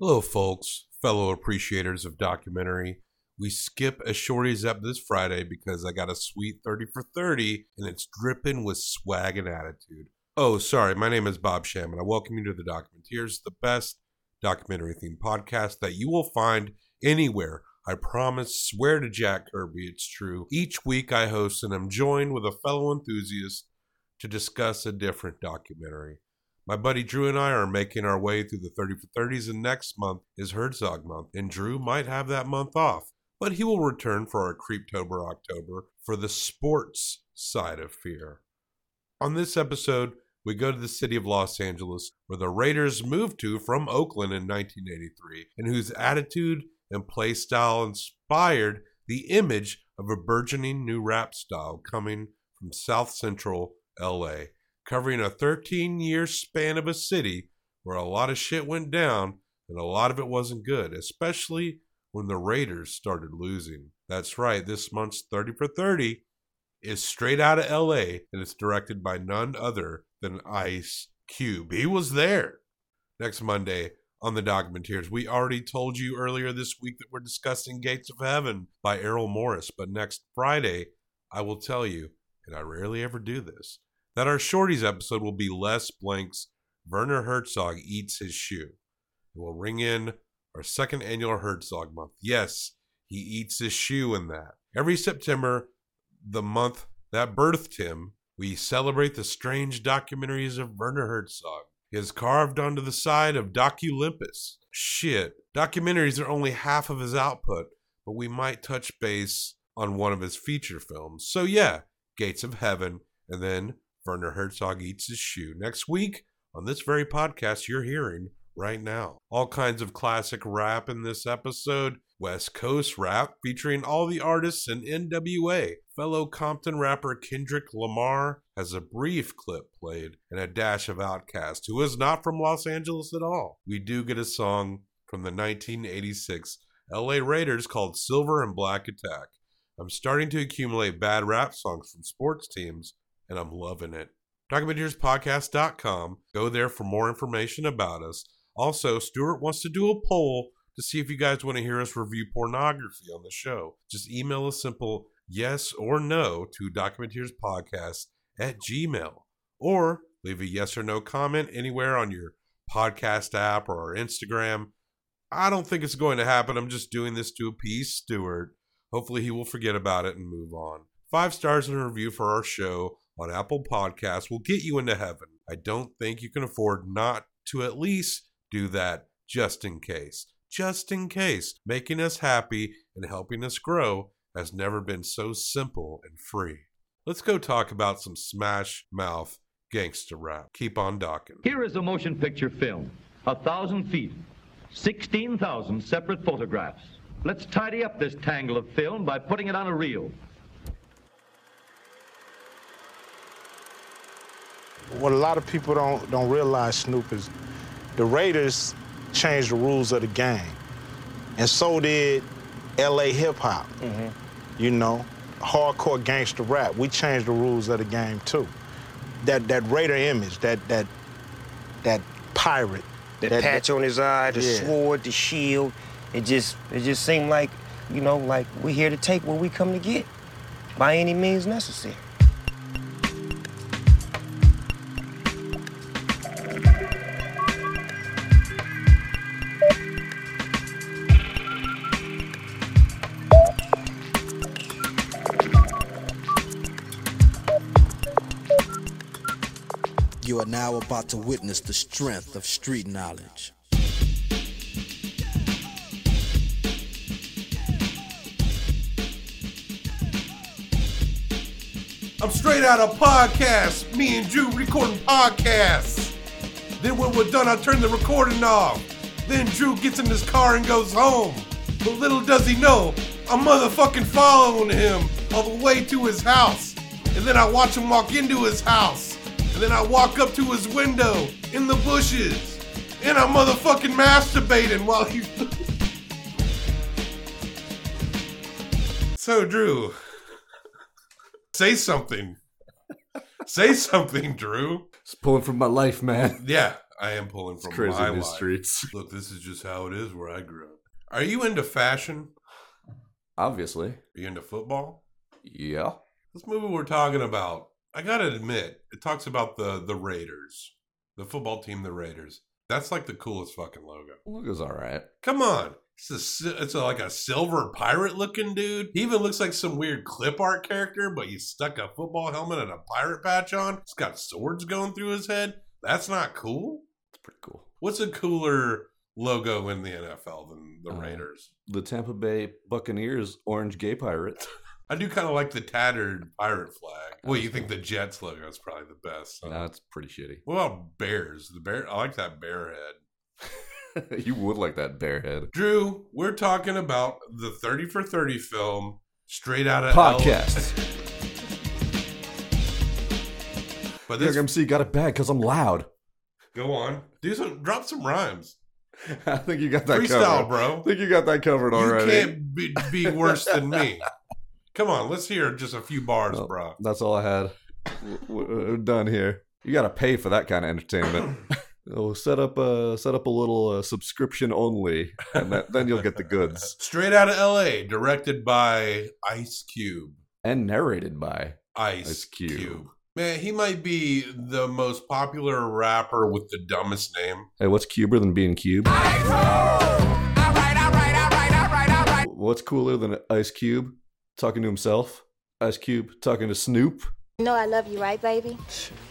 Hello, folks, fellow appreciators of documentary. We skip a shorties up this Friday because I got a sweet 30 for 30 and it's dripping with swag and attitude. Oh, sorry, my name is Bob Sham and I welcome you to the Documenteers, the best documentary themed podcast that you will find anywhere. I promise, swear to Jack Kirby, it's true. Each week I host and I'm joined with a fellow enthusiast to discuss a different documentary. My buddy Drew and I are making our way through the 30 for 30s, and next month is Herzog month, and Drew might have that month off, but he will return for our Creeptober October for the sports side of fear. On this episode, we go to the city of Los Angeles, where the Raiders moved to from Oakland in 1983, and whose attitude and play style inspired the image of a burgeoning new rap style coming from South Central LA covering a 13 year span of a city where a lot of shit went down and a lot of it wasn't good, especially when the Raiders started losing. That's right, this month's 30 for 30 is straight out of LA and it's directed by none other than Ice Cube. He was there. Next Monday on the Documenteers, we already told you earlier this week that we're discussing Gates of Heaven by Errol Morris, but next Friday, I will tell you, and I rarely ever do this, that our Shorties episode will be Les Blank's Werner Herzog Eats His Shoe. It will ring in our second annual Herzog month. Yes, he eats his shoe in that. Every September, the month that birthed him, we celebrate the strange documentaries of Werner Herzog. He is carved onto the side of Doculympus. Shit, documentaries are only half of his output, but we might touch base on one of his feature films. So yeah, Gates of Heaven, and then Werner Herzog eats his shoe. Next week, on this very podcast you're hearing right now. All kinds of classic rap in this episode. West Coast rap featuring all the artists in NWA. Fellow Compton rapper Kendrick Lamar has a brief clip played and a dash of Outkast, who is not from Los Angeles at all. We do get a song from the 1986 LA Raiders called Silver and Black Attack. I'm starting to accumulate bad rap songs from sports teams and I'm loving it. DocumenteersPodcast.com. Go there for more information about us. Also, Stuart wants to do a poll to see if you guys want to hear us review pornography on the show. Just email a simple yes or no to documenteerspodcast at gmail or leave a yes or no comment anywhere on your podcast app or our Instagram. I don't think it's going to happen. I'm just doing this to appease Stuart. Hopefully, he will forget about it and move on. Five stars and a review for our show on Apple Podcasts will get you into heaven. I don't think you can afford not to at least do that just in case. Just in case. Making us happy and helping us grow has never been so simple and free. Let's go talk about some smash mouth gangster rap. Keep on docking. Here is a motion picture film. A thousand feet. 16,000 separate photographs. Let's tidy up this tangle of film by putting it on a reel. What a lot of people don't don't realize, Snoop, is the Raiders changed the rules of the game, and so did L.A. hip hop. Mm-hmm. You know, hardcore gangster rap. We changed the rules of the game too. That that Raider image, that that that pirate, the that, patch on his eye, the Yeah. sword, the shield. It just it just seemed like, you know, like we're here to take what we come to get by any means necessary. Now about to witness the strength of street knowledge. I'm straight out of podcast. Me and Drew recording podcasts. Then when we're done, I turn the recording off. Then Drew gets in his car and goes home. But little does he know, I'm motherfucking following him all the way to his house. And then I watch him walk into his house. And then I walk up to his window in the bushes. And I'm motherfucking masturbating while he's. so, Drew, say something. Say something, Drew. Just pulling from my life, man. Yeah, I am pulling from crazy my life. streets. Look, this is just how it is where I grew up. Are you into fashion? Obviously. Are you into football? Yeah. This movie we're talking about, I gotta admit, it talks about the the Raiders, the football team, the Raiders. That's like the coolest fucking logo. Logo's all right. Come on, it's a it's a, like a silver pirate looking dude. He even looks like some weird clip art character, but he stuck a football helmet and a pirate patch on. It's got swords going through his head. That's not cool. It's pretty cool. What's a cooler logo in the NFL than the Uh, Raiders? The Tampa Bay Buccaneers orange gay pirate. I do kind of like the tattered pirate flag. Well, you think the Jets logo is probably the best. huh? That's pretty shitty. What about bears? The bear. I like that bear head. you would like that bear head. Drew, we're talking about the Thirty for Thirty film, straight out of Podcast. LA. But This this, MC got it bad because I'm loud. go on, do some, drop some rhymes, I think you got that freestyle, covered. bro. I think you got that covered already. You can't be, be worse than me. Come on, let's hear just a few bars, Well, bro. That's all I had. W- w- We're done here. You got to pay for that kind of entertainment. oh, set up a set up a little uh, subscription only, and that, then you'll get the goods. Straight out of L.A., directed by Ice Cube. And narrated by Ice, Ice Cube. Cube. Man, he might be the most popular rapper with the dumbest name. Hey, what's cuber than being cube? What's cooler than Ice Cube talking to himself? Ice Cube talking to Snoop. You know I love you, right, baby?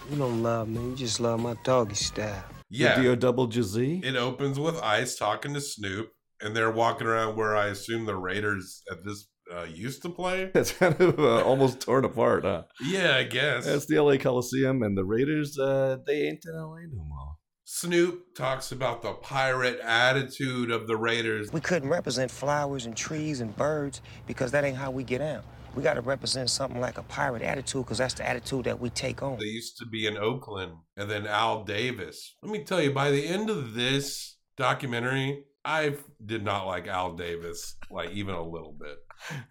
You don't love me, you just love my doggy style. Yeah. The double Z. It opens with Ice talking to Snoop, and they're walking around where I assume the Raiders at this uh, used to play. It's kind of uh, almost torn apart, huh? Yeah, I guess. It's the LA Coliseum, and the Raiders, uh, they ain't in LA no more. Snoop talks about the pirate attitude of the Raiders. We couldn't represent flowers and trees and birds because that ain't how we get out. We got to represent something like a pirate attitude because that's the attitude that we take on. They used to be in Oakland, and then Al Davis. Let me tell you, by the end of this documentary, I did not like Al Davis, like even a little bit.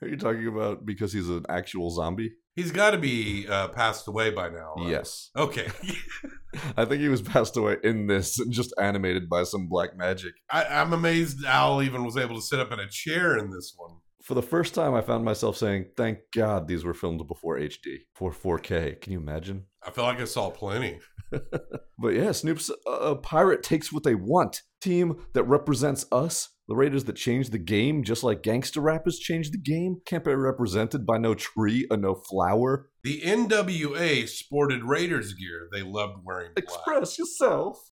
Are you talking about because he's an actual zombie? He's got to be uh, passed away by now. right? Yes. Okay. I think he was passed away in this, and just animated by some black magic. I, I'm amazed Al even was able to sit up in a chair in this one. For the first time, I found myself saying, "Thank God these were filmed before HD, for 4K." Can you imagine? I feel like I saw plenty. But yeah, Snoop's uh, pirate takes what they want. Team that represents us, the Raiders that changed the game, just like gangster rappers changed the game, can't be represented by no tree or no flower. The NWA sported Raiders gear. They loved wearing black. Express yourself.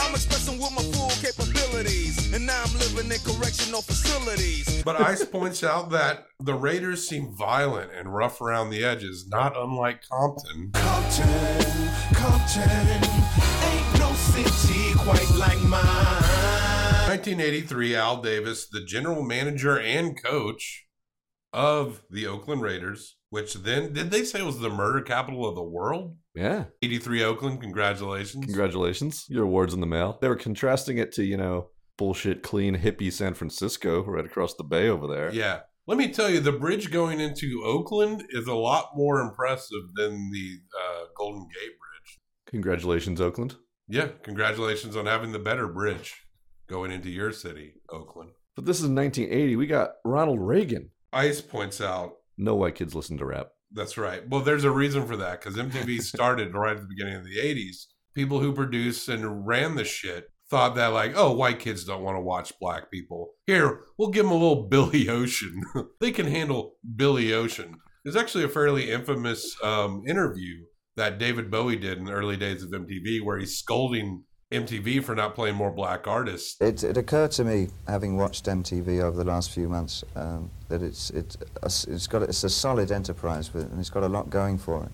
I'm expressing with my full capabilities, and now I'm living in correctional facilities. But Ice points out that the Raiders seem violent and rough around the edges, not unlike Compton. Compton, Compton, ain't no city quite like mine. 1983, Al Davis, the general manager and coach of the Oakland Raiders, which then, did they say was the murder capital of the world? Yeah. 83 Oakland, congratulations. Congratulations. Your award's in the mail. They were contrasting it to, you know, bullshit, clean, hippie San Francisco right across the bay over there. Yeah. Let me tell you, the bridge going into Oakland is a lot more impressive than the uh, Golden Gate Bridge. Congratulations, Oakland. Yeah, congratulations on having the better bridge going into your city, Oakland. But this is 1980. We got Ronald Reagan. Ice points out No white kids listen to rap. that's right. Well, there's a reason for that because MTV started right at the beginning of the 80s. People who produced and ran the shit thought that, like, oh, white kids don't want to watch black people. Here, we'll give them a little Billy Ocean. they can handle Billy Ocean. There's actually a fairly infamous um, interview that David Bowie did in the early days of MTV where he's scolding MTV for not playing more black artists. It, it occurred to me, having watched MTV over the last few months, um, that it's it, it's got it's a solid enterprise with, and it's got a lot going for it.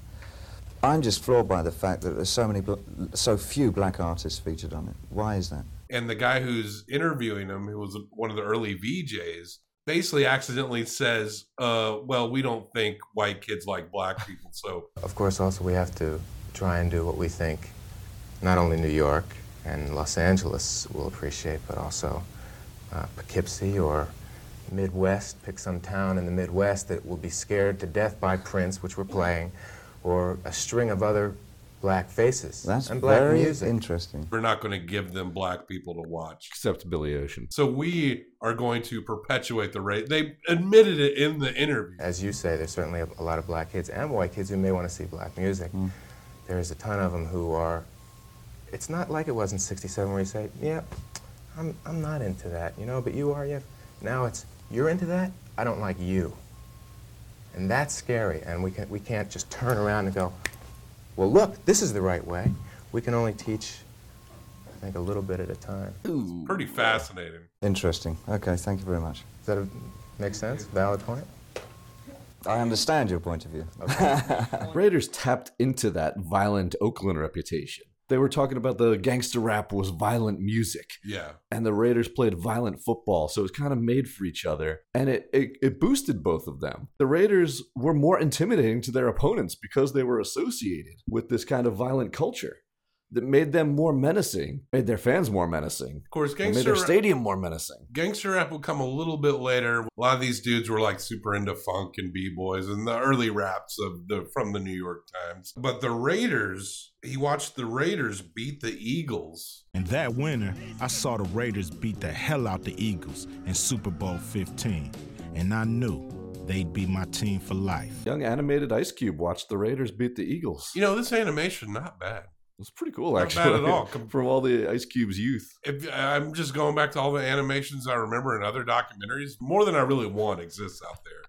I'm just floored by the fact that there's so many, so few black artists featured on it. Why is that? and the guy who's interviewing him, who was one of the early VJs, basically accidentally says, uh, "Well, we don't think white kids like black people." So Of course, also we have to try and do what we think not only New York and Los Angeles will appreciate, but also uh, Poughkeepsie or Midwest. Pick some town in the Midwest that will be scared to death by Prince, which we're playing, or a string of other black faces That's and black very music. interesting. We're not going to give them black people to watch. Except Billy Ocean. So we are going to perpetuate the race. They admitted it in the interview. As you say, there's certainly a, a lot of black kids and white kids who may want to see black music. There's a ton of them who are. It's not like it was in '67 where you say, "Yeah, I'm, I'm not into that," you know, but you are. Yeah. Now it's you're into that. I don't like you. And that's scary. And we can we can't just turn around and go, "Well, look, this is the right way." We can only teach, I think, a little bit at a time. Pretty fascinating. Interesting. Okay, thank you very much. Does that make sense? Valid point. I understand your point of view. Raiders tapped into that violent Oakland reputation. They were talking about the gangster rap was violent music. Yeah. And the Raiders played violent football, so it was kind of made for each other. And it, it, it boosted both of them. The Raiders were more intimidating to their opponents because they were associated with this kind of violent culture that made them more menacing, made their fans more menacing. Of course, and made their stadium more menacing. Gangster rap would come a little bit later. A lot of these dudes were like super into funk and b boys and the early raps of the from the New York Times. But the Raiders, he watched the Raiders beat the Eagles. And that winter, I saw the Raiders beat the hell out the Eagles in Super Bowl 15. And I knew they'd be my team for life. Young animated Ice Cube watched the Raiders beat the Eagles. You know, this animation not bad. It's pretty cool, actually. Not bad at all. From all the Ice Cube's youth. If I'm just going back to all the animations I remember in other documentaries, more than I really want exists out there.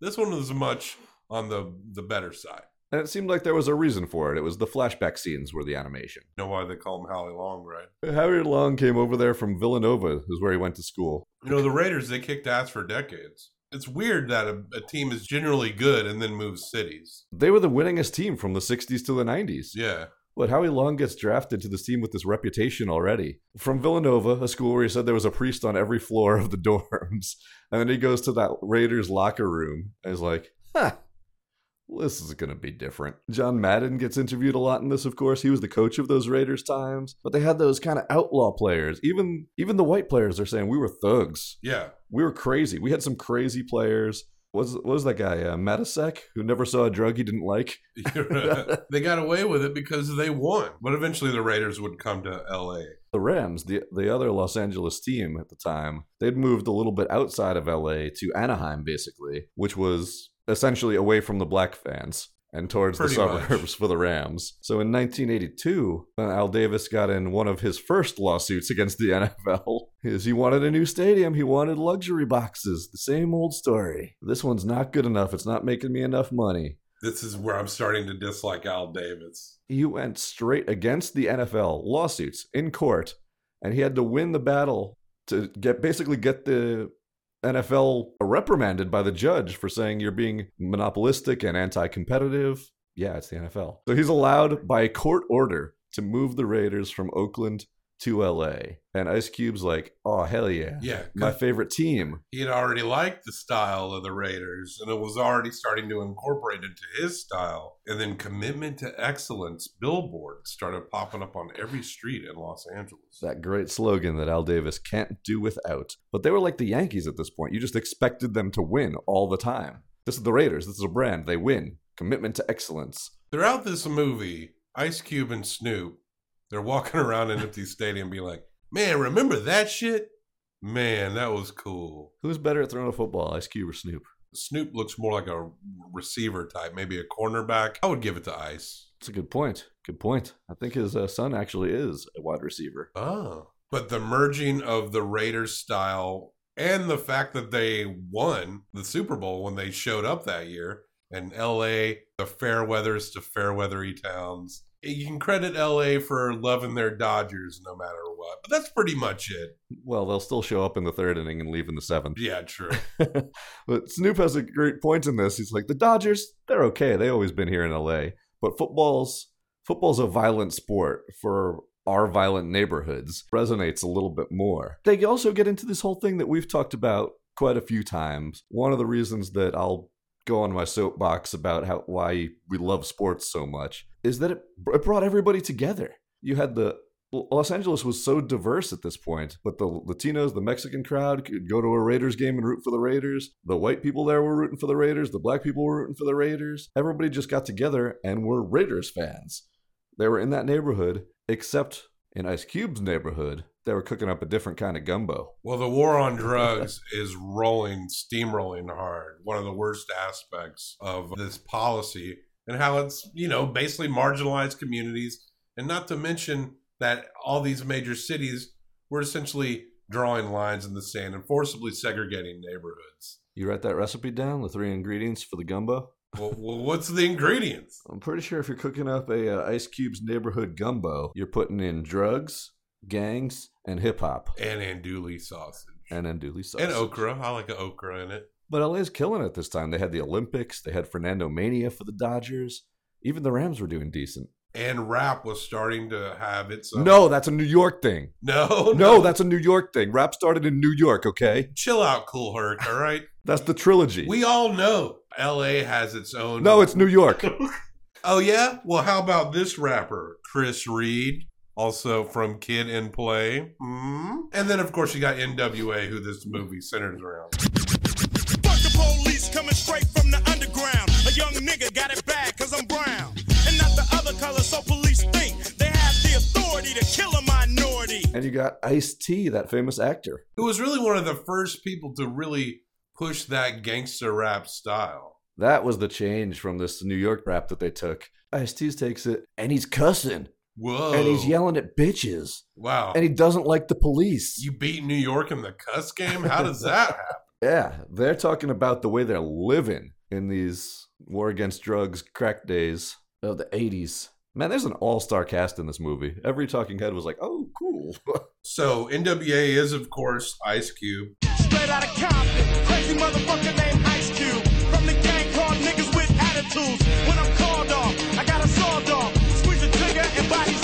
This one was much on the the better side. And it seemed like there was a reason for it. It was the flashback scenes were the animation. You know why they call him Howie Long, right? Howie Long came over there from Villanova, is where he went to school. You know, the Raiders, they kicked ass for decades. It's weird that a, a team is generally good and then moves cities. They were the winningest team from the 60s to the 90s. Yeah. But Howie Long gets drafted to this team with this reputation already. From Villanova, a school where he said there was a priest on every floor of the dorms. And then he goes to that Raiders locker room and is like, huh, this is going to be different. John Madden gets interviewed a lot in this, of course. He was the coach of those Raiders times. But they had those kind of outlaw players. Even even the white players are saying we were thugs. Yeah. We were crazy. We had some crazy players. What was, what was that guy, uh, Matuszak, who never saw a drug he didn't like? they got away with it because they won. But eventually the Raiders would come to LA. The Rams, the the other Los Angeles team at the time, they'd moved a little bit outside of LA to Anaheim, basically, which was essentially away from the black fans and towards Pretty the much. suburbs for the Rams. So in 1982, uh, Al Davis got in one of his first lawsuits against the NFL. Is he wanted a new stadium, he wanted luxury boxes. The same old story. This one's not good enough. It's not making me enough money. This is where I'm starting to dislike Al Davis. he went straight against the NFL lawsuits in court, and he had to win the battle to get basically get the NFL reprimanded by the judge for saying you're being monopolistic and anti-competitive. Yeah, it's the NFL. So he's allowed by court order to move the Raiders from Oakland to LA. And Ice Cube's like, "Oh hell yeah. Yeah, My favorite team." He had already liked the style of the Raiders and it was already starting to incorporate into his style. And then commitment to excellence billboards started popping up on every street in Los Angeles. That great slogan that Al Davis can't do without. But they were like the Yankees at this point. You just expected them to win all the time. This is the Raiders. This is a brand. They win. Commitment to excellence. Throughout this movie, Ice Cube and Snoop, they're walking around an empty stadium being like, man, remember that shit? Man, that was cool. Who's better at throwing a football, Ice Cube or Snoop? Snoop looks more like a receiver type, maybe a cornerback. I would give it to Ice. That's a good point. Good point. I think his uh, son actually is a wide receiver. Oh. But the merging of the Raiders style and the fact that they won the Super Bowl when they showed up that year and LA, the fair weathers to fair weathery towns. You can credit LA for loving their Dodgers no matter what. But that's pretty much it. Well, they'll still show up in the third inning and leave in the seventh. Yeah, true. but Snoop has a great point in this. He's like, the Dodgers, they're okay. They always been here in LA. But football's football's a violent sport for our violent neighborhoods. Resonates a little bit more. They also get into this whole thing that we've talked about quite a few times. One of the reasons that I'll go on my soapbox about how why we love sports so much is that it, it brought everybody together. You had the Los Angeles was so diverse at this point, but the Latinos, the Mexican crowd could go to a Raiders game and root for the Raiders. The white people there were rooting for the Raiders. The black people were rooting for the Raiders. Everybody just got together and were Raiders fans. They were in that neighborhood, except in Ice Cube's neighborhood, they were cooking up a different kind of gumbo. Well, the war on drugs is rolling, steamrolling hard. One of the worst aspects of this policy and how it's, you know, basically marginalized communities. And not to mention that all these major cities were essentially drawing lines in the sand and forcibly segregating neighborhoods. You write that recipe down, the three ingredients for the gumbo? Well, well what's the ingredients? I'm pretty sure if you're cooking up a uh, Ice Cube's neighborhood gumbo, you're putting in drugs, gangs, and hip hop. And andouille sausage. And andouille sausage. And okra. I like an okra in it. But LA's killing it this time. They had the Olympics, they had Fernandomania for the Dodgers. Even the Rams were doing decent. And rap was starting to have its own. No, that's a New York thing. No, no, no, that's a New York thing. Rap started in New York, okay? Chill out, Kool Herc, all right? That's the trilogy. We all know LA has its own. No, it's New York. oh, yeah? Well, how about this rapper, Chris Reid? Also from Kid and Play. Mm-hmm. And then, of course, you got NWA, who this movie centers around. Fuck the police coming straight from the underground. A young nigga got it bad cause I'm brown. And not the other color, so police think they have the authority to kill a minority. And you got Ice T, that famous actor. Who was really one of the first people to really push that gangster rap style. That was the change from this New York rap that they took. Ice T takes it, and he's cussing. Whoa. And he's yelling at bitches. Wow. And he doesn't like the police. You beat New York in the cuss game? How does that happen? Yeah, they're talking about the way they're living in these war against drugs crack days of the 80s. Man, there's an all star cast in this movie. Every talking head was like, oh, cool. so, NWA is, of course, Ice Cube. Straight out of Compton, crazy motherfucker named Ice Cube. From the gang called niggas with attitudes. When I'm called off, I got a sawed off. Squeeze a trigger and bodies are hauled off.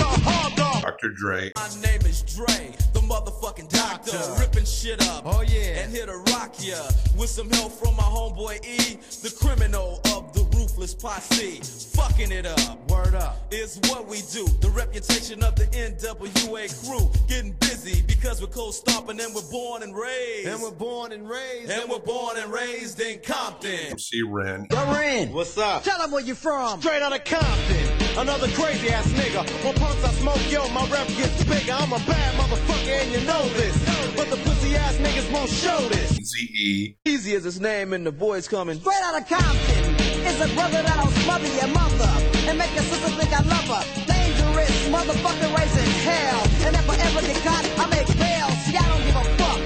Dr. Dre. My name is Dre, the motherfucking doctor. Ripping shit up. Oh, yeah. And here to rock ya. With some help from my homeboy E, the criminal of the ruthless posse. Fucking it up. Word up. Is what we do. The reputation of the NWA crew. Getting busy because we're cold stomping and we're born and raised. And we're born and raised. And we're born and raised in Compton. MC Ren. Yo, Ren. What's up? Tell them where you from. Straight out of Compton. Another crazy ass nigga. When punks I smoke, yo, my rep gets bigger. I'm a bad motherfucker and you know this. But the pussy ass niggas won't show this. Z-E. Easy as his name and the voice coming. Straight out of Compton. It's a brother that'll smother your mother. And make your sister think I love her. Dangerous motherfucker raising hell. And if I ever get caught, I make bail. See, I don't give a fuck.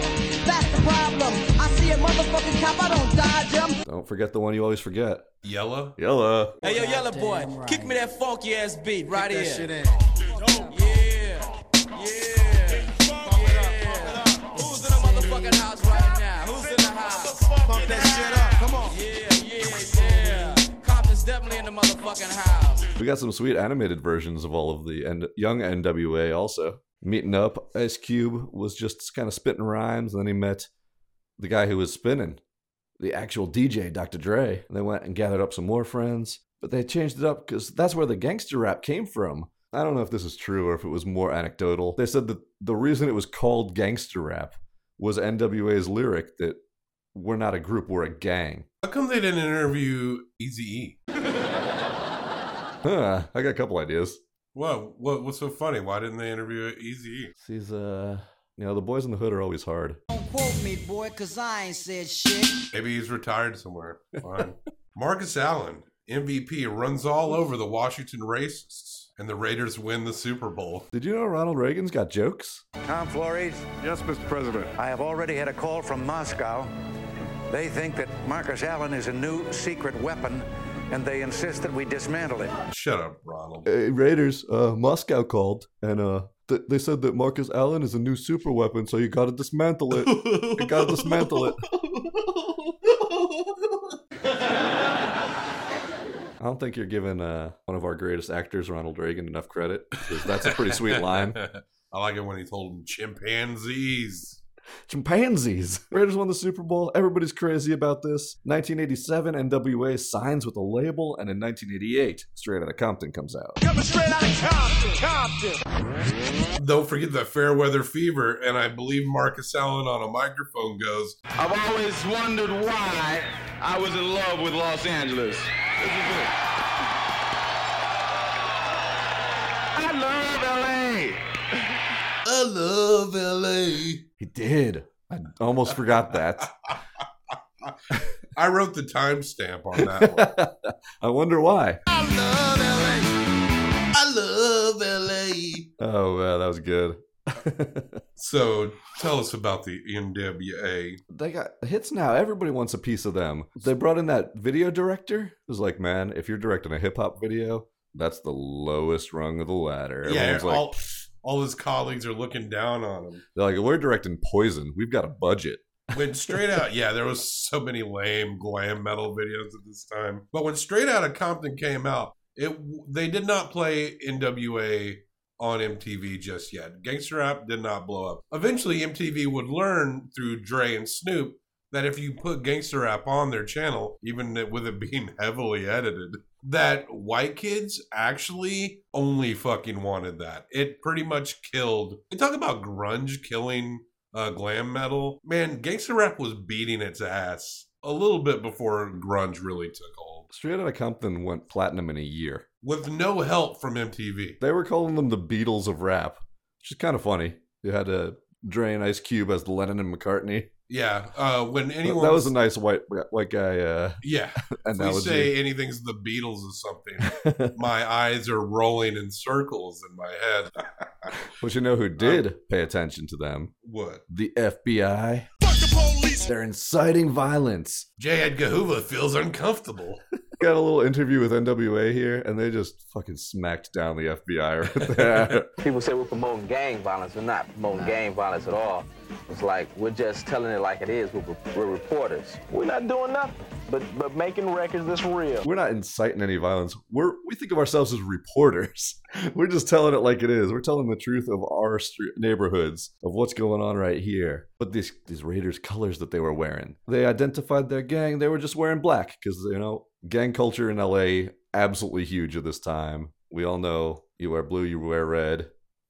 That's the problem. I see a motherfucking cop, I don't dodge him. Don't forget the one you always forget. Yella. Yella. Hey, yo, Yellow Boy, right. kick me that funky ass beat right That here. shit in. Yeah, yeah, yeah. Who's in the motherfucking house definitely in the motherfucking house. We got some sweet animated versions of all of the N- young NWA also. Meeting up, Ice Cube was just kind of spitting rhymes, and then he met the guy who was spinning, the actual DJ, Dr. Dre. And they went and gathered up some more friends, but they changed it up because that's where the gangster rap came from. I don't know if this is true or if it was more anecdotal. They said that the reason it was called gangster rap was NWA's lyric that we're not a group, we're a gang. How come they didn't interview Easy E? Huh, I got a couple ideas. What? What? What's so funny? Why didn't they interview Easy E? He's, uh, you know, the boys in the hood are always hard. Don't quote me, boy, cause I ain't said shit. Maybe he's retired somewhere. Fine. Marcus Allen, MVP, runs all over the Washington racists, and the Raiders win the Super Bowl. Did you know Ronald Reagan's got jokes? Tom Flores, Yes, Mr. President. I have already had a call from Moscow. They think that Marcus Allen is a new secret weapon, and they insist that we dismantle it. Shut up, Ronald. Hey, Raiders, uh, Moscow called, and uh, th- they said that Marcus Allen is a new super weapon, so you gotta dismantle it. you gotta dismantle it. I don't think you're giving uh, one of our greatest actors, Ronald Reagan, enough credit because that's a pretty sweet line. I like it when he told them chimpanzees. Chimpanzees. Raiders won the Super Bowl. Everybody's crazy about this. 1987, NWA signs with a label, and in 1988, Straight Outta Compton comes out. Coming straight out of Compton. Compton. Don't forget the Fairweather Fever, and I believe Marcus Allen on a microphone goes, I've always wondered why I was in love with Los Angeles. This is it. Love LA. He did. I almost forgot that. I wrote the timestamp on that one. I wonder why. I love LA. I love LA. Oh man, that was good. So tell us about the NWA. They got hits now. Everybody wants a piece of them. They brought in that video director. It was like, man, if you're directing a hip hop video, that's the lowest rung of the ladder. Yeah, like, all, all his colleagues are looking down on him. they're like, we're directing Poison. We've got a budget. When Straight Out, yeah, there was so many lame glam metal videos at this time. But when Straight Out of Compton came out, it they did not play NWA on MTV just yet. Gangster Rap did not blow up. Eventually, MTV would learn through Dre and Snoop that if you put Gangster Rap on their channel, even with it being heavily edited, that white kids actually only fucking wanted that. It pretty much killed. They talk about grunge killing uh, glam metal. Man, Gangster Rap was beating its ass a little bit before grunge really took hold. Straight Outta Compton went platinum in a year. With no help from MTV. They were calling them the Beatles of rap, which is kind of funny. You had uh, Dre and Ice Cube as the Lennon and McCartney. Yeah, uh, when anyone that was a nice white white guy. Uh, Yeah. If we say anything's the Beatles or something, my eyes are rolling in circles in my head. But you know who did pay attention to them? What? The FBI. They're inciting violence. J. Edgar Hoover feels uncomfortable. Got a little interview with NWA here, and they just fucking smacked down the FBI right there. People say we're promoting gang violence. We're not promoting gang violence at all. It's like we're just telling it like it is. We're, we're reporters. We're not doing nothing but but making records that's real. We're not inciting any violence. We're we think of ourselves as reporters. We're just telling it like it is. We're telling the truth of our street, neighborhoods of what's going on right here. But these these Raiders colors that they were wearing, they identified their gang. They were just wearing black because you know gang culture in LA absolutely huge at this time. We all know you wear blue, you wear red.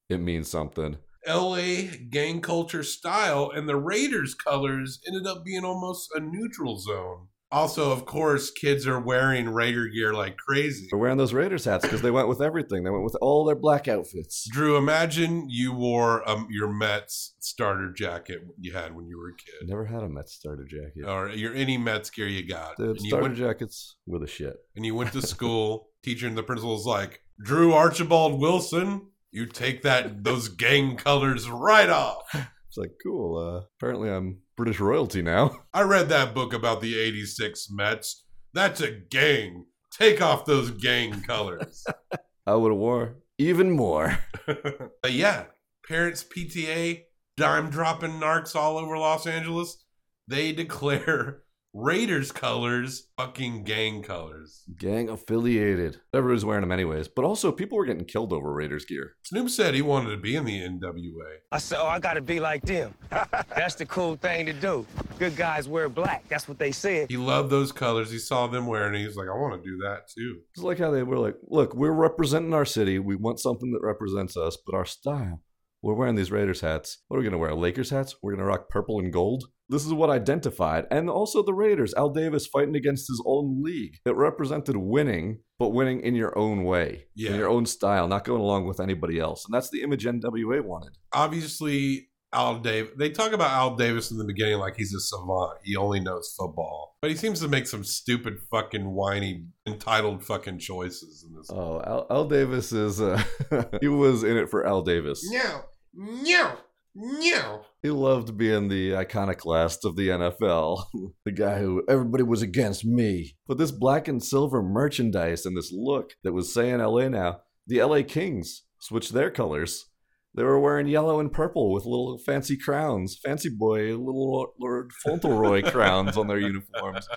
It means something. LA gang culture style, and the Raiders colors ended up being almost a neutral zone. Also, of course, kids are wearing Raider gear like crazy. They're wearing those Raiders hats because they went with everything. They went with all their black outfits. Drew, imagine you wore um, your Mets starter jacket you had when you were a kid, Never had a Mets starter jacket. or your any Mets gear you got. You starter went, jackets were the shit. and you went to school. teacher and the principal was like, "Drew Archibald Wilson, you take that those gang colors right off." It's like cool. Uh, apparently, I'm British royalty now. I read that book about the 86 Mets. That's a gang. Take off those gang colors. I would have wore even more. but yeah, parents PTA, dime dropping narcs all over Los Angeles. They declare Raiders colors fucking gang colors. Gang affiliated. Everybody's wearing them anyways. But also, people were getting killed over Raiders gear. Snoop said he wanted to be in the NWA. I said, oh, I gotta be like them. That's the cool thing to do. Good guys wear black. That's what they said. He loved those colors. He saw them wearing it. He was like, I want to do that too. It's like how they were like, look, we're representing our city. We want something that represents us, but our style. We're wearing these Raiders hats. What are we going to wear? Lakers hats? We're going to rock purple and gold? This is what identified. And also the Raiders. Al Davis fighting against his own league. It represented winning, but winning in your own way, Yeah. in your own style, not going along with anybody else. And that's the image NWA wanted. Obviously, Al Davis. They talk about Al Davis in the beginning like he's a savant. He only knows football, but he seems to make some stupid, fucking, whiny, entitled, fucking choices in this. Oh, Al, Al Davis is, uh, he was in it for Al Davis. No, no, no. He loved being the iconoclast of the NFL, the guy who everybody was against me. But this black and silver merchandise and this look that was saying LA now, the LA Kings switched their colors. They were wearing yellow and purple with little fancy crowns, fancy boy, little Lord Fauntleroy crowns on their uniforms.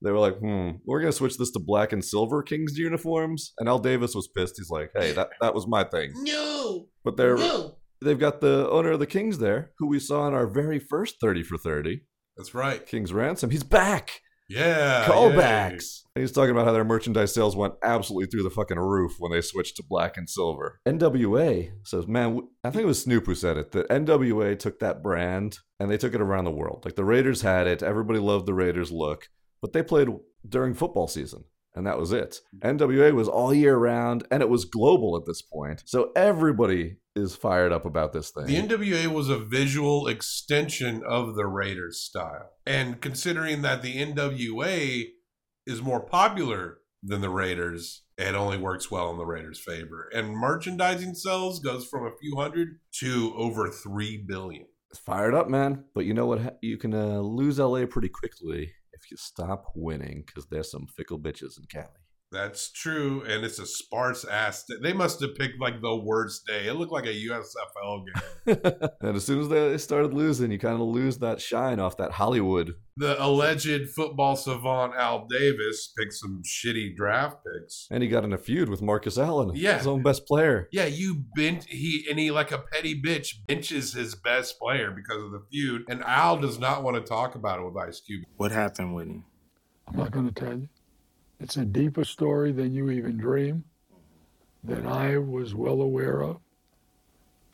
They were like, hmm, we're going to switch this to black and silver Kings uniforms. And Al Davis was pissed. He's like, hey, that, that was my thing. No. But they're No. They've got the owner of the Kings there, who we saw in our very first 30 for 30. That's right. King's Ransom. He's back. Yeah. Callbacks. And He's talking about how their merchandise sales went absolutely through the fucking roof when they switched to black and silver. NWA says, man, I think it was Snoop who said it, that NWA took that brand and they took it around the world. Like the Raiders had it, everybody loved the Raiders look, but they played during football season. And that was it. NWA was all year round, and it was global at this point. So everybody is fired up about this thing. The NWA was a visual extension of the Raiders style. And considering that the NWA is more popular than the Raiders, it only works well in the Raiders' favor. And merchandising sales goes from a few hundred to over 3 billion. It's fired up, man. But you know what? You can uh, lose LA pretty quickly you stop winning because there's some fickle bitches in Cali. That's true, and it's a sparse ass. They must have picked like the worst day. It looked like a USFL game. and as soon as they started losing, you kind of lose that shine off that Hollywood. the alleged football savant Al Davis picked some shitty draft picks. And he got in a feud with Marcus Allen, Yeah. his own best player. Yeah, you bench he and he like a petty bitch benches his best player because of the feud, and Al does not want to talk about it with Ice Cube. What happened with him? I'm not going to tell you. It's a deeper story than you even dream, that I was well aware of.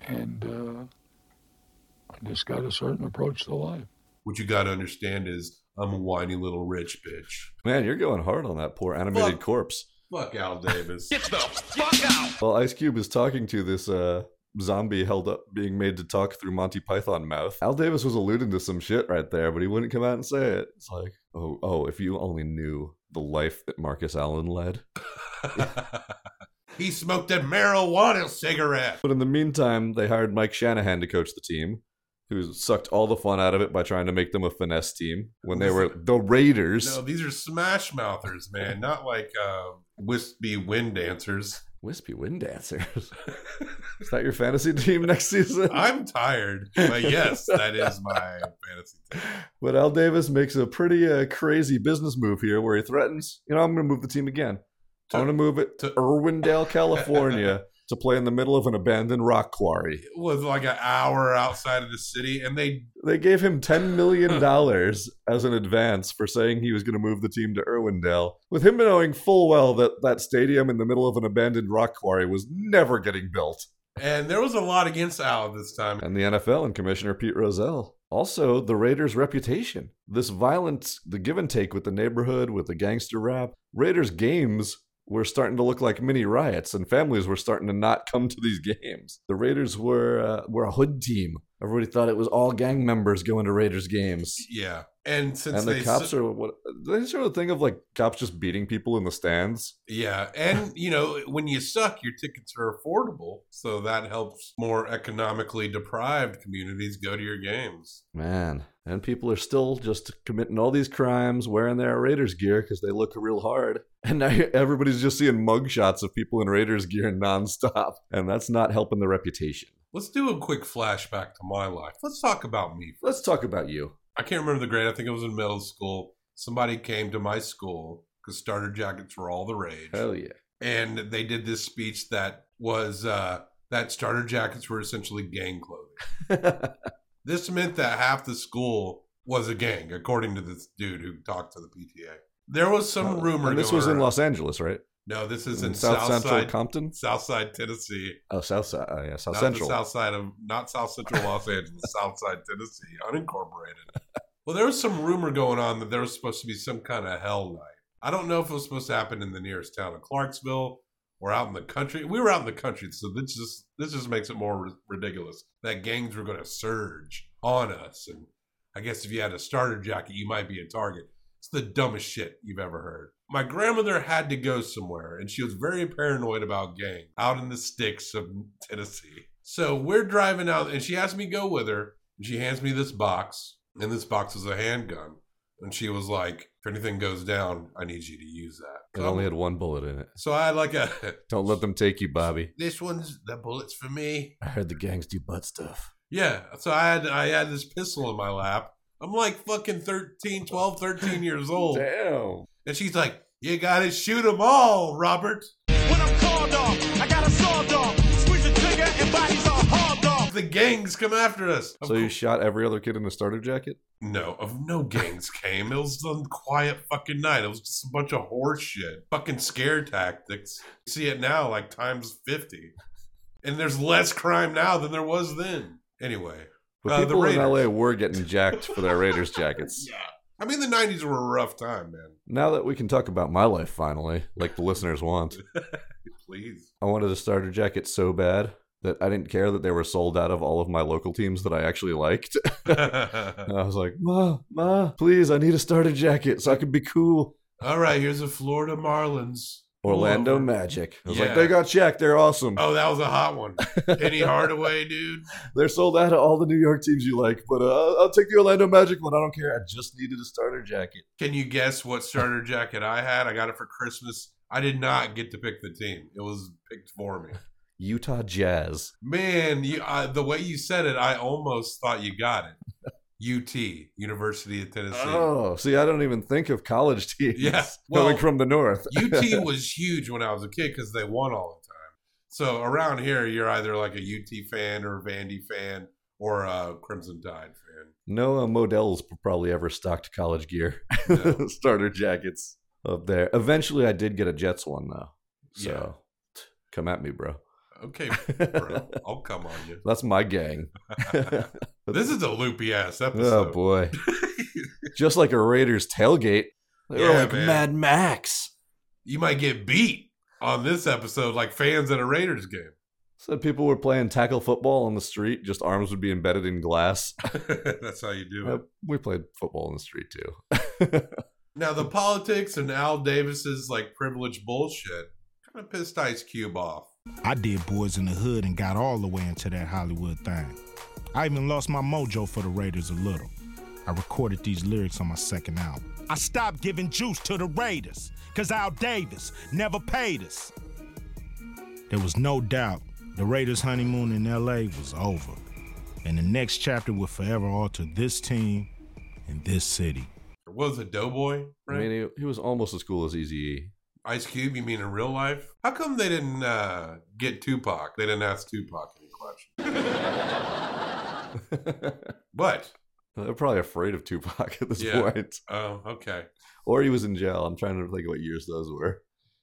And uh, I just got a certain approach to life. What you got to understand is I'm a whiny little rich bitch. Man, you're going hard on that poor animated Fuck. corpse. Fuck Al Davis. Get the fuck out! Well, Ice Cube is talking to this uh, zombie held up, being made to talk through Monty Python mouth. Al Davis was alluding to some shit right there, but he wouldn't come out and say it. It's like, oh, oh, if you only knew the life that Marcus Allen led. he smoked a marijuana cigarette. But in the meantime, they hired Mike Shanahan to coach the team, who sucked all the fun out of it by trying to make them a finesse team when they were the Raiders. No, these are smash mouthers, man, not like uh, wispy wind dancers. Wispy wind dancers. Is that your fantasy team next season? I'm tired, but yes, that is my fantasy team. But Al Davis makes a pretty uh, crazy business move here where he threatens, you know, I'm going to move the team again. I'm going to move it to Irwindale, California to play in the middle of an abandoned rock quarry. It was like an hour outside of the city, and they They gave him $10 million as an advance for saying he was going to move the team to Irwindale, with him knowing full well that that stadium in the middle of an abandoned rock quarry was never getting built. and there was a lot against Al this time. And the NFL and Commissioner Pete Rozelle. Also, the Raiders' reputation. This violence, the give and take with the neighborhood, with the gangster rap. Raiders games were starting to look like mini riots, and families were starting to not come to these games. The Raiders were uh, were a hood team. Everybody thought it was all gang members going to Raiders games. Yeah, and since and the they cops s- are what they sort of think of like cops just beating people in the stands. Yeah, and you know when you suck, your tickets are affordable, so that helps more economically deprived communities go to your games. Man, and people are still just committing all these crimes, wearing their Raiders gear because they look real hard. And now everybody's just seeing mugshots of people in Raiders gear nonstop, and that's not helping the reputation. Let's do a quick flashback to my life. Let's talk about me. Let's talk about you. I can't remember the grade. I think it was in middle school. Somebody came to my school because starter jackets were all the rage. Hell yeah. And they did this speech that was uh, that starter jackets were essentially gang clothing. this meant that half the school was a gang, according to this dude who talked to the PTA. There was some rumor. Uh, And this was in. Los Angeles, right? No, this is In in, South South, Central Side, Compton? South Side, Tennessee. Oh, South Side. Uh, yeah, South not Central. South Side of not South Central Los Angeles, South Side Tennessee, unincorporated. Well, there was some rumor going on that there was supposed to be some kind of hell night. I don't know if it was supposed to happen in the nearest town of Clarksville or out in the country. We were out in the country, so this just this just makes it more ri- ridiculous that gangs were going to surge on us. And I guess if you had a starter jacket, you might be a target. It's the dumbest shit you've ever heard. My grandmother had to go somewhere, and she was very paranoid about gangs out in the sticks of Tennessee. So we're driving out, and she asked me to go with her. And she hands me this box, and this box is a handgun. And she was like, "If anything goes down, I need you to use that." It only had one bullet in it. So I had like a. Don't let them take you, Bobby. This one's the bullets for me. I heard the gangs do butt stuff. Yeah. So I had I had this pistol in my lap. I'm like fucking 13, 12, 13 years old. Damn. And she's like, "You gotta shoot them all, Robert." When I'm called off, I got a sawed off. Squeeze the trigger and bodies off. The gangs come after us. Of So you shot every other kid in the starter jacket? No, of no gangs came. It was some quiet fucking night. It was just a bunch of horse shit. Fucking scare tactics. See it now like times 50. And there's less crime now than there was then. Anyway. But uh, the people in LA were getting jacked for their Raiders jackets. Yeah. I mean, the '90s were a rough time, man. Now that we can talk about my life finally, like the listeners want, Please. I wanted a starter jacket so bad that I didn't care that they were sold out of all of my local teams that I actually liked. and I was like, Ma, Ma, please, I need a starter jacket so I can be cool. All right, here's the Florida Marlins. Orlando. Magic. I was Yeah. like, they got Shaq. They're awesome. Oh, that was a hot one. Penny Hardaway, dude. They're sold out of all the New York teams you like, but uh, I'll take the Orlando Magic one. I don't care. I just needed a starter jacket. Can you guess what starter jacket I had? I got it for Christmas. I did not get to pick the team. It was picked for me. Utah Jazz. Man, you, uh, the way you said it, I almost thought you got it. UT, University of Tennessee. Oh, see, I don't even think of college teams Yeah, well, coming from the north. UT was huge when I was a kid because they won all the time. So around here, you're either like a UT fan or a Vandy fan or a Crimson Tide fan. no uh, Modell's probably ever stocked college gear, No. starter jackets up there. Eventually, I did get a Jets one though. So Yeah. come at me, bro. Okay, bro, I'll come on you. That's my gang. This is a loopy ass oh, episode. Oh boy. Just like a Raiders tailgate. They were Yeah, like man. Mad Max. You might get beat on this episode like fans at a Raiders game. Said people were playing tackle football on the street, just arms would be embedded in glass. That's how you do it. we played football in the street too. Now the politics and Al Davis's like privileged bullshit kind of pissed Ice Cube off. I did Boyz n the Hood and got all the way into that Hollywood thing. I even lost my mojo for the Raiders a little. I recorded these lyrics on my second album. I stopped giving juice to the Raiders, cause Al Davis never paid us. There was no doubt the Raiders' honeymoon in LA was over. And the next chapter would forever alter this team and this city. It was a doughboy, I mean, he, he was almost as cool as Eazy Ice Cube, you mean in real life? How come they didn't uh, get Tupac? They didn't ask Tupac any questions. what? They're probably afraid of Tupac at this Yeah. point. Oh, okay. Or he was in jail. I'm trying to think what years those were.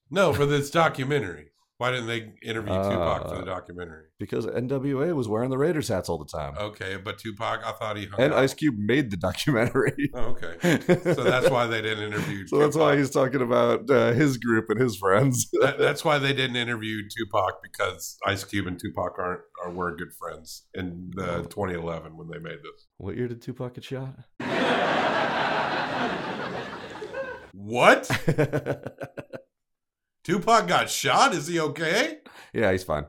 No, for this documentary. Why didn't they interview Tupac for the Uh, documentary? Because NWA was wearing the Raiders hats all the time. Okay, but Tupac, I thought he hung and out. Ice Cube made the documentary. Oh, okay. So that's why they didn't interview. So that's why he's talking about uh, his group and his friends. That, that's why they didn't interview Tupac because Ice Cube and Tupac aren't are were good friends in the 2011 when they made this. what year did Tupac get shot? What? Tupac got shot? Is he okay? yeah, he's fine.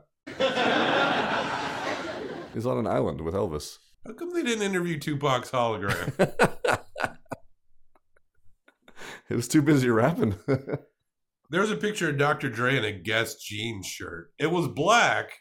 he's on an island with Elvis. How come they didn't interview Tupac's hologram? it was too busy rapping. There's a picture of Dr. Dre in a Guess jeans shirt. It was black,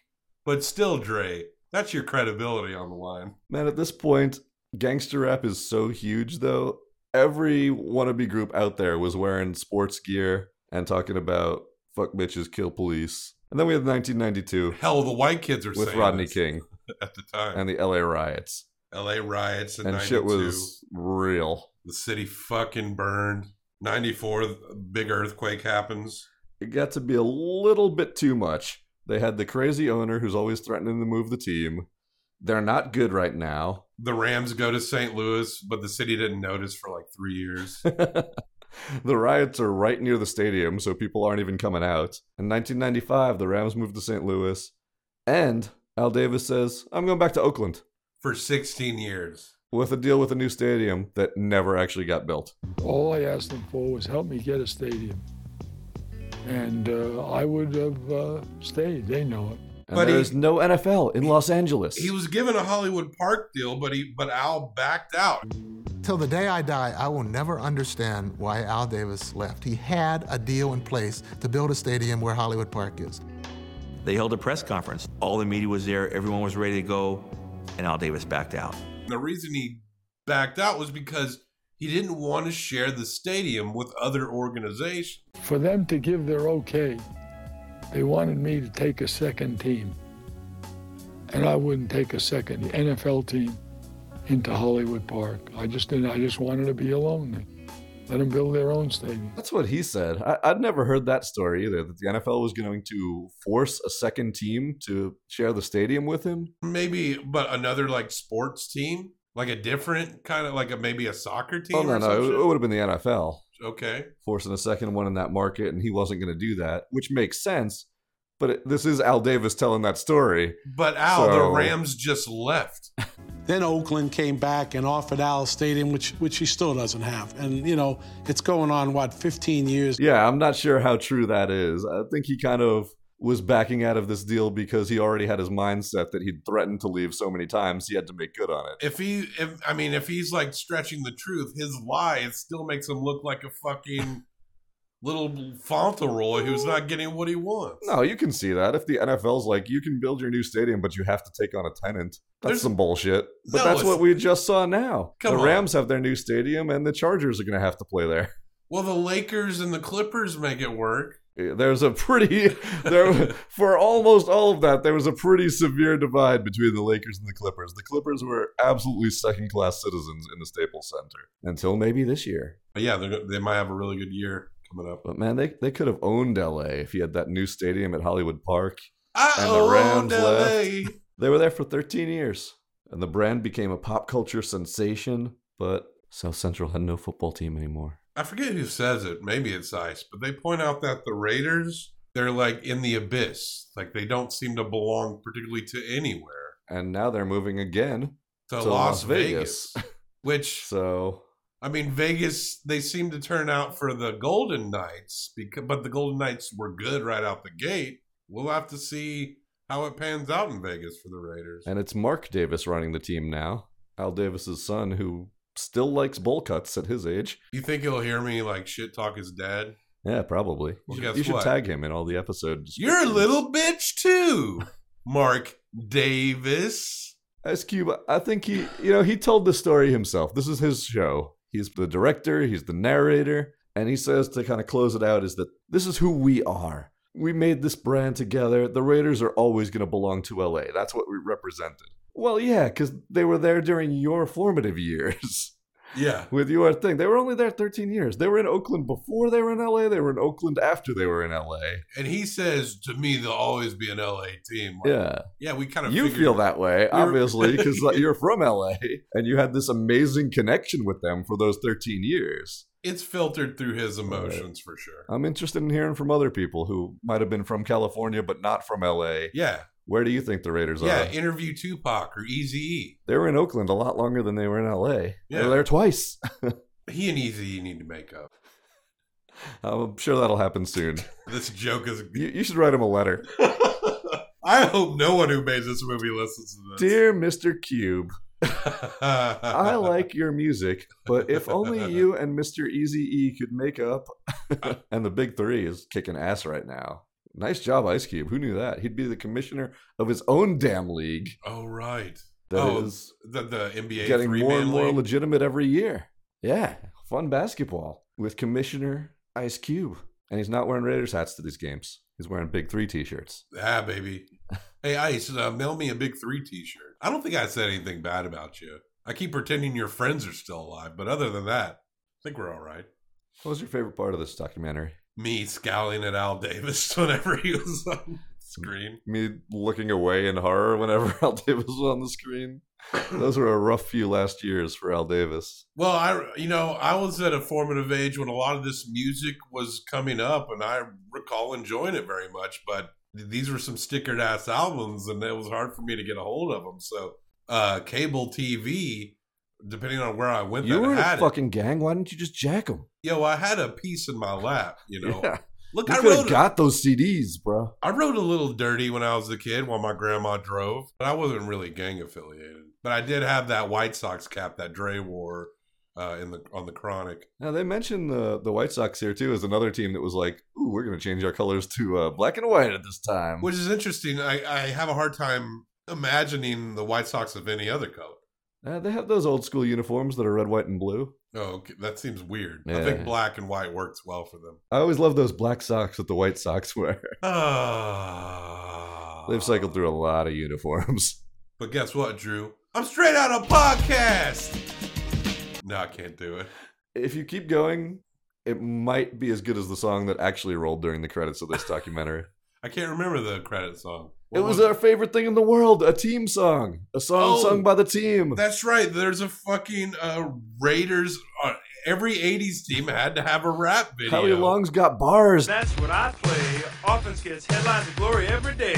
but still Dre. That's your credibility on the line. Man, at this point, gangster rap is so huge, though. Every wannabe group out there was wearing sports gear and talking about fuck bitches, kill police. And then we had 1992 Hell, the white kids are with Rodney King at the time. and the LA riots. LA riots in And 92. shit was real. The city fucking burned. 94, big earthquake happens. It got to be a little bit too much. They had the crazy owner who's always threatening to move the team. They're not good right now. The Rams go to St. Louis, but the city didn't notice for like three years. the riots are right near the stadium, so people aren't even coming out. In 1995, the Rams moved to St. Louis, and Al Davis says, I'm going back to Oakland for 16 years. with a deal with a new stadium that never actually got built. All I asked them for was help me get a stadium. And uh, I would have uh, stayed. They know it. And But there's no NFL in Los Angeles. He was given a Hollywood Park deal, but he but Al backed out. Till the day I die, I will never understand why Al Davis left. He had a deal in place to build a stadium where Hollywood Park is. They held a press conference. All the media was there, everyone was ready to go, and Al Davis backed out. The reason he backed out was because he didn't want to share the stadium with other organizations. For them to give their okay, they wanted me to take a second team. And I wouldn't take a second NFL team into Hollywood Park. I just didn't. I just wanted to be alone. Let them build their own stadium. That's what he said. I, I'd never heard that story either, that the NFL was going to force a second team to share the stadium with him. Maybe, but another like sports team. Like a different kind of like a maybe a soccer team. Oh no, or no, it, it would have been the NFL Okay. forcing a second one in that market, and he wasn't going to do that, which makes sense. But it, this is Al Davis telling that story. But Al, the Rams just left. Then Oakland came back and offered Al a stadium, which which he still doesn't have. And you know, it's going on what 15 years. Yeah, I'm not sure how true that is. I think he kind of was backing out of this deal because he already had his mindset that he'd threatened to leave so many times he had to make good on it. If he, if I mean, if he's like stretching the truth, his lie it still makes him look like a fucking little Fauntleroy who's not getting what he wants. No, you can see that. If the NFL's like, you can build your new stadium, but you have to take on a tenant, that's There's- some bullshit. But No, that's what we just saw now. The on. Rams have their new stadium, and the Chargers are going to have to play there. Well, the Lakers and the Clippers make it work. There's a pretty there for almost all of that. There was a pretty severe divide between the Lakers and the Clippers. The Clippers were absolutely second class citizens in the Staples Center until maybe this year. But yeah, they might have a really good year coming up. But man, they they could have owned LA if you had that new stadium at Hollywood Park. I and the Rams LA. left. They were there for 13 years, and the brand became a pop culture sensation. But South Central had no football team anymore. I forget who says it. Maybe it's Ice, but they point out that the Raiders they're like in the abyss. Like they don't seem to belong particularly to anywhere. And now they're moving again To, to Las, Vegas, which So I mean, Vegas they seem to turn out for the Golden Knights because, but the Golden Knights were good right out the gate. We'll have to see how it pans out in Vegas for the Raiders. And it's Mark Davis running the team now. Al Davis's son, who still likes bowl cuts at his age. You think he'll hear me like shit talk his dad? Yeah, probably. Well, you you should what? tag him in all the episodes. You're a little bitch too, Mark Davis. Ice Cube, I think he, you know, he told the story himself. This is his show. He's the director, he's the narrator, and he says to kind of close it out is that this is who we are. We made this brand together. The Raiders are always going to belong to LA. That's what we represented. Well, yeah, because they were there during your formative years. Yeah. with your thing. They were only there 13 years. They were in Oakland before they were in LA. They were in Oakland after they were in LA. And he says to me, they'll always be an LA team. Like, Yeah. Yeah, we kind of You feel that way, obviously, because you're from LA and you had this amazing connection with them for those 13 years. It's filtered through his emotions for sure. I'm interested in hearing from other people who might have been from California but not from LA. Yeah. Where do you think the Raiders Yeah, are? Yeah, interview Tupac or Easy E. They were in Oakland a lot longer than they were in LA. They Yeah. were there twice. He and Easy E need to make up. I'm sure that'll happen soon. This joke is. You, you should write him a letter. I hope no one who made this movie listens to this. Dear Mr. Cube, I like your music, but if only you and Mr. Easy E could make up. and the big three is kicking ass right now. Nice job, Ice Cube. Who knew that? He'd be the commissioner of his own damn league. Oh right. That oh, is the the NBA getting more and more league? legitimate every year. Yeah, fun basketball with Commissioner Ice Cube. And he's not wearing Raiders hats to these games. He's wearing Big Three t-shirts. Ah, baby. Hey, Ice, uh, mail me a Big Three T-shirt. I don't think I said anything bad about you. I keep pretending your friends are still alive, but other than that, I think we're all right. What was your favorite part of this documentary? Me scowling at Al Davis whenever he was on screen. Me looking away in horror whenever Al Davis was on the screen. Those were a rough few last years for Al Davis. Well, I you know I was at a formative age when a lot of this music was coming up, and I recall enjoying it very much. But these were some stickered ass albums, and it was hard for me to get a hold of them. So, uh, cable TV, depending on where I went, You were in a it. fucking gang. Why didn't you just jack them? Yo, I had a piece in my lap. You know, Yeah. look, you I could wrote have got those CDs, bro. I rode a little dirty when I was a kid while my grandma drove, but I wasn't really gang affiliated. But I did have that White Sox cap that Dre wore uh, in the on the Chronic. Now they mentioned the the White Sox here too as another team that was like, "Ooh, we're going to change our colors to uh, black and white at this time." Which is interesting. I, I have a hard time imagining the White Sox of any other color. Uh, they have those old school uniforms that are red, white, and blue. Oh, okay. that seems weird. I think black and white works well for them. I always love those black socks that the White Sox wear. Ah. They've cycled through a lot of uniforms. But guess what, Drew? I'm straight out of podcast. No, I can't do it. If you keep going, it might be as good as the song that actually rolled during the credits of this documentary. I can't remember the credit song. It What was our favorite thing in the world, a team song, a song Oh. sung by the team. That's right. There's a fucking uh, Raiders. Uh, every '80s team had to have a rap video. Howie Long's got bars. That's what I play. Offense gets headlines of glory every day.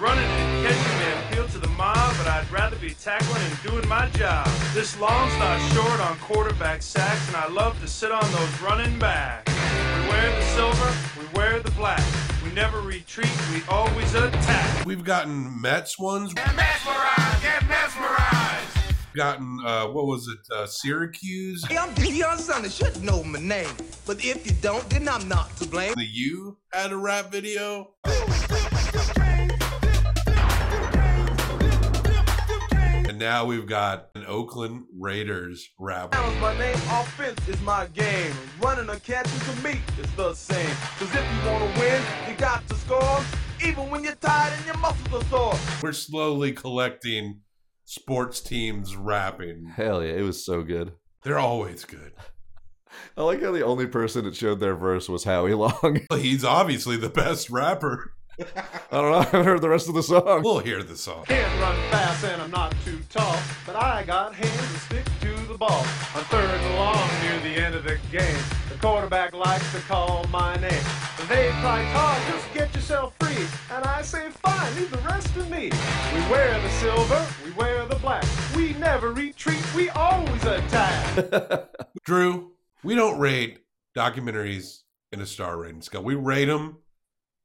Running and catching may appeal to the mob, but I'd rather be tackling and doing my job. This long's not short on quarterback sacks, and I love to sit on those running backs. We wear the silver, we wear the black. We never retreat, we always attack. We've gotten Mets ones. Get mesmerized, get mesmerized. Gotten uh, what was it? Uh, Syracuse. Hey, I'm Deion Sanders. You should know my name. But if you don't, then I'm not to blame. The U had a rap video. Now we've got an Oakland Raiders rap. Down's my name, offense is my game. Running or catching to me is the same. Cause if you wanna win, you got to score. Even when you're tired and your muscles are sore. We're slowly collecting sports teams rapping. Hell yeah, it was so good. They're always good. I like how the only person that showed their verse was Howie Long. He's obviously the best rapper. I don't know. I haven't heard the rest of the song. We'll hear the song. Can't run fast and I'm not too tall, but I got hands to stick to the ball. On third and long near the end of the game, the quarterback likes to call my name. They cry, Todd, just get yourself free. And I say, fine, leave the rest to me. We wear the silver, we wear the black. We never retreat, we always attack. Drew, we don't rate documentaries in a star rating scale. We rate them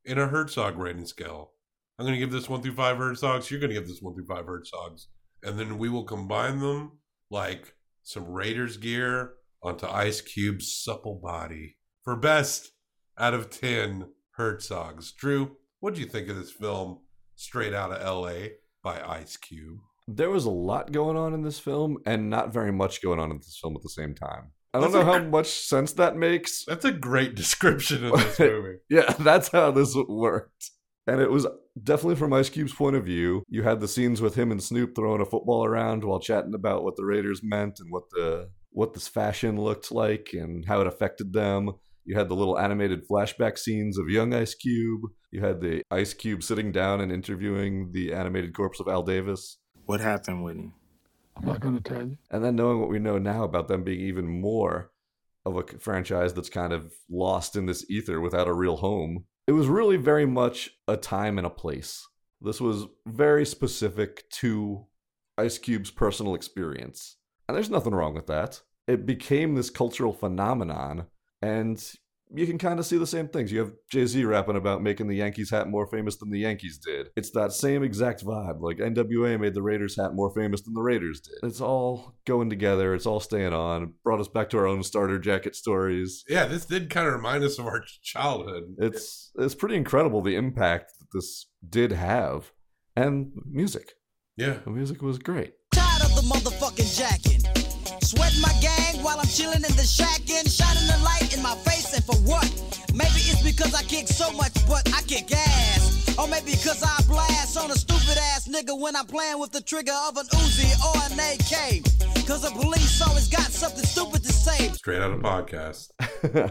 in a Herzog rating scale. I'm going to give this one through five Herzogs. You're going to give this one through five Herzogs. And then we will combine them like some Raiders gear onto Ice Cube's supple body for best out of 10 Herzogs. Drew, what do you think of this film straight out of LA by Ice Cube? There was a lot going on in this film and not very much going on in this film at the same time. I don't That's know a how much sense that makes. That's a great description of this movie. yeah, that's how this worked. And it was definitely from Ice Cube's point of view. You had the scenes with him and Snoop throwing a football around while chatting about what the Raiders meant and what the what this fashion looked like and how it affected them. You had the little animated flashback scenes of young Ice Cube. You had the Ice Cube sitting down and interviewing the animated corpse of Al Davis. What happened with him? I'm not going to tell you. And then knowing what we know now about them being even more of a franchise that's kind of lost in this ether without a real home, it was really very much a time and a place. This was very specific to Ice Cube's personal experience. And there's nothing wrong with that. It became this cultural phenomenon, and you can kind of see the same things. You have Jay Z rapping about making the Yankees hat more famous than the Yankees did. It's that same exact vibe. Like NWA made the Raiders hat more famous than the Raiders did. It's all going together. It's all staying on. It brought us back to our own starter jacket stories. Yeah, this did kind of remind us of our childhood. It's it's pretty incredible the impact that this did have, and music. Yeah, the music was great. Tired of the motherfucking jacking. Sweating my gang while I'm chilling in the shack and shining the light in my face. And for what? Maybe it's because I kick so much, but I kick ass. Or maybe because I blast on a stupid ass nigga when I'm playing with the trigger of an Uzi or an AK. Cause the police always got something stupid to say. Straight out of podcast.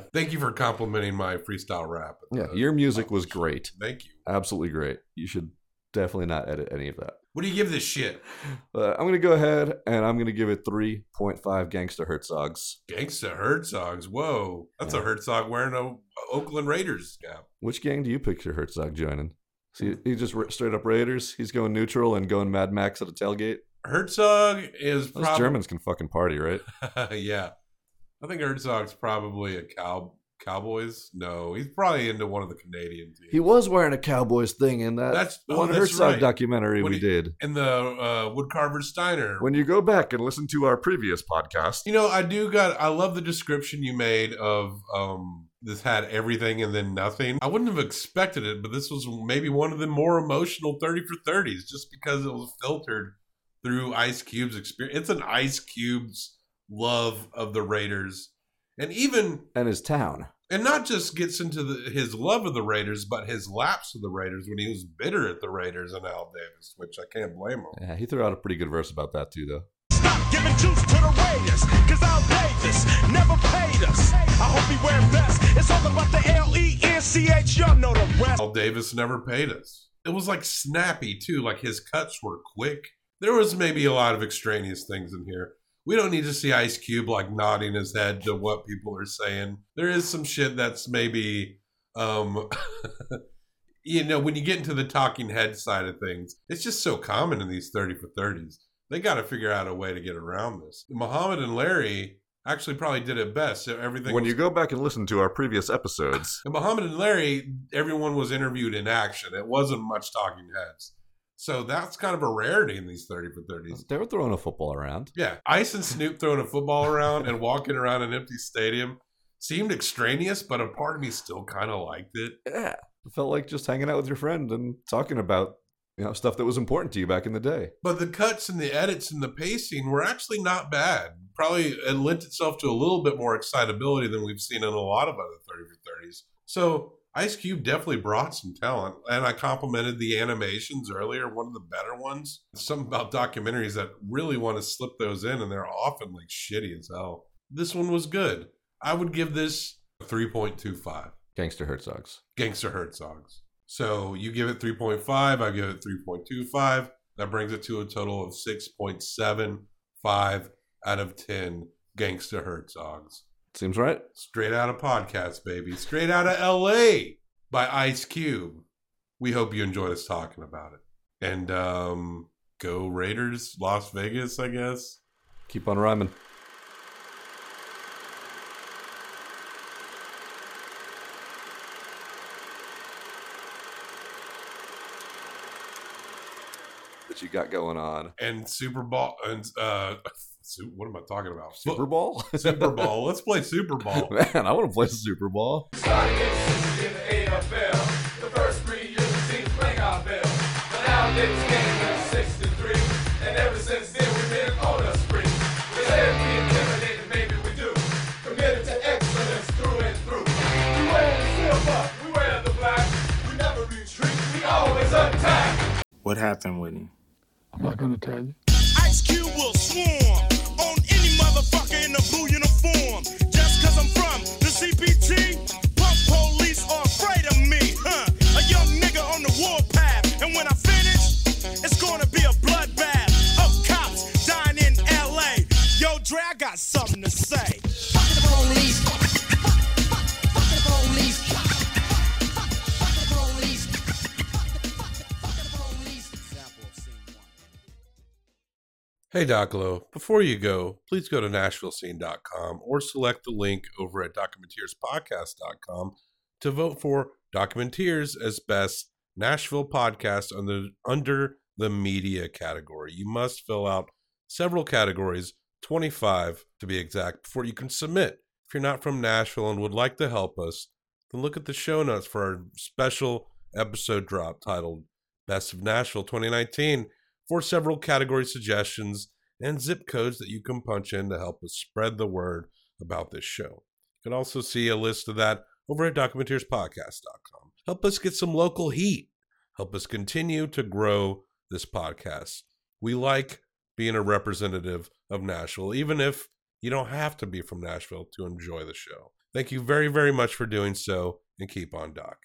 Thank you for complimenting my freestyle rap. Yeah, uh, your music was great. Thank you. Absolutely great. You should definitely not edit any of that. What do you give this shit? Uh, I'm gonna go ahead and I'm gonna give it 3.5 gangster Herzogs. Gangsta Herzogs. Whoa, that's a Herzog wearing a, Oakland Raiders cap. Which gang do you picture Herzog joining? See, he just straight up Raiders. He's going neutral and going Mad Max at a tailgate. Herzog is Those probably Germans can fucking party, right? yeah. I think Herzog's probably a cow Cowboys. No, he's probably into one of the Canadian teams. He was wearing a Cowboys thing in that That's oh, one that's Herzog right. documentary When we he- did. in the uh, Woodcarver Steiner. When you go back and listen to our previous podcast, You know, I do got. I love the description you made of um this had everything and then nothing. I wouldn't have expected it, but this was maybe one of the more emotional thirty for thirties, just because it was filtered through Ice Cube's experience. It's an Ice Cube's love of the Raiders, and even and his town. and not just gets into the, his love of the Raiders, but his lapse of the Raiders when he was bitter at the Raiders and Al Davis, which I can't blame him. Yeah, he threw out a pretty good verse about that too, though. Stop giving juice to the Raiders, cause Al Davis never paid us. I hope he wear best. It's all about the L E N C H, y'all know the rest. Al Davis never paid us. It was like snappy too, like his cuts were quick. There was maybe a lot of extraneous things in here. We don't need to see Ice Cube like nodding his head to what people are saying. There is some shit that's maybe um you know, when you get into the talking head side of things, it's just so common in these 30 for 30s. They got to figure out a way to get around this. Muhammad and Larry actually probably did it best. So everything When was you go back and listen to our previous episodes, and Muhammad and Larry, everyone was interviewed in action. It wasn't much talking heads. So that's kind of a rarity in these 30 for 30s. they were throwing a football around. Yeah. Ice and Snoop throwing a football around and walking around an empty stadium seemed extraneous, but a part of me still kind of liked it. Yeah. It felt like just hanging out with your friend and talking about you know stuff that was important to you back in the day. But the cuts and the edits and the pacing were actually not bad. Probably it lent itself to a little bit more excitability than we've seen in a lot of other 30 for 30s. So Ice Cube definitely brought some talent, and I complimented the animations earlier, one of the better ones. Something about documentaries that really want to slip those in, and they're often like shitty as hell. This one was good. I would give this 3.25. Gangster Herzogs. Gangster Herzogs. So you give it 3.5, I give it 3.25. That brings it to a total of 6.75 out of 10 Gangster Herzogs. Seems right. Straight out of podcast, baby. Straight out of LA by Ice Cube. We hope you enjoyed us talking about it. And um go Raiders, Las Vegas, I guess. Keep on rhyming. That you got going on. And Super Bowl and uh Su- what am I talking about? Super Bowl? Super Bowl. Let's play Super Bowl. Man, I want to play Super Bowl. Starting in 60 the AFL. The first three years the teams rang our bell. But now Davis came in 63. And ever since then we've been on a spree. We said we intimidated, maybe we do. Committed to excellence through and through. We wear the silver, we wear the black. We never retreat, we always attack. What happened with him? I'm not going to tell you. Ice Cube will swarm on any in blue uniform. Just cause I'm from the CPT, police are afraid of me, huh? A young nigga on the warpath. And when I finish, it's gonna be a bloodbath of cops dying in LA. Yo, Dre, I got something to say. Hey Doclo, before you go, please go to NashvilleScene.com or select the link over at DocumenteersPodcast.com to vote for Documenteers as best Nashville podcast under, under the media category. You must fill out several categories, 25 to be exact, before you can submit. If you're not from Nashville and would like to help us, then look at the show notes for our special episode drop titled Best of Nashville 2019 for several category suggestions and zip codes that you can punch in to help us spread the word about this show. You can also see a list of that over at documenteerspodcast.com. Help us get some local heat. Help us continue to grow this podcast. We like being a representative of Nashville, even if you don't have to be from Nashville to enjoy the show. Thank you very, very much for doing so, and keep on doc.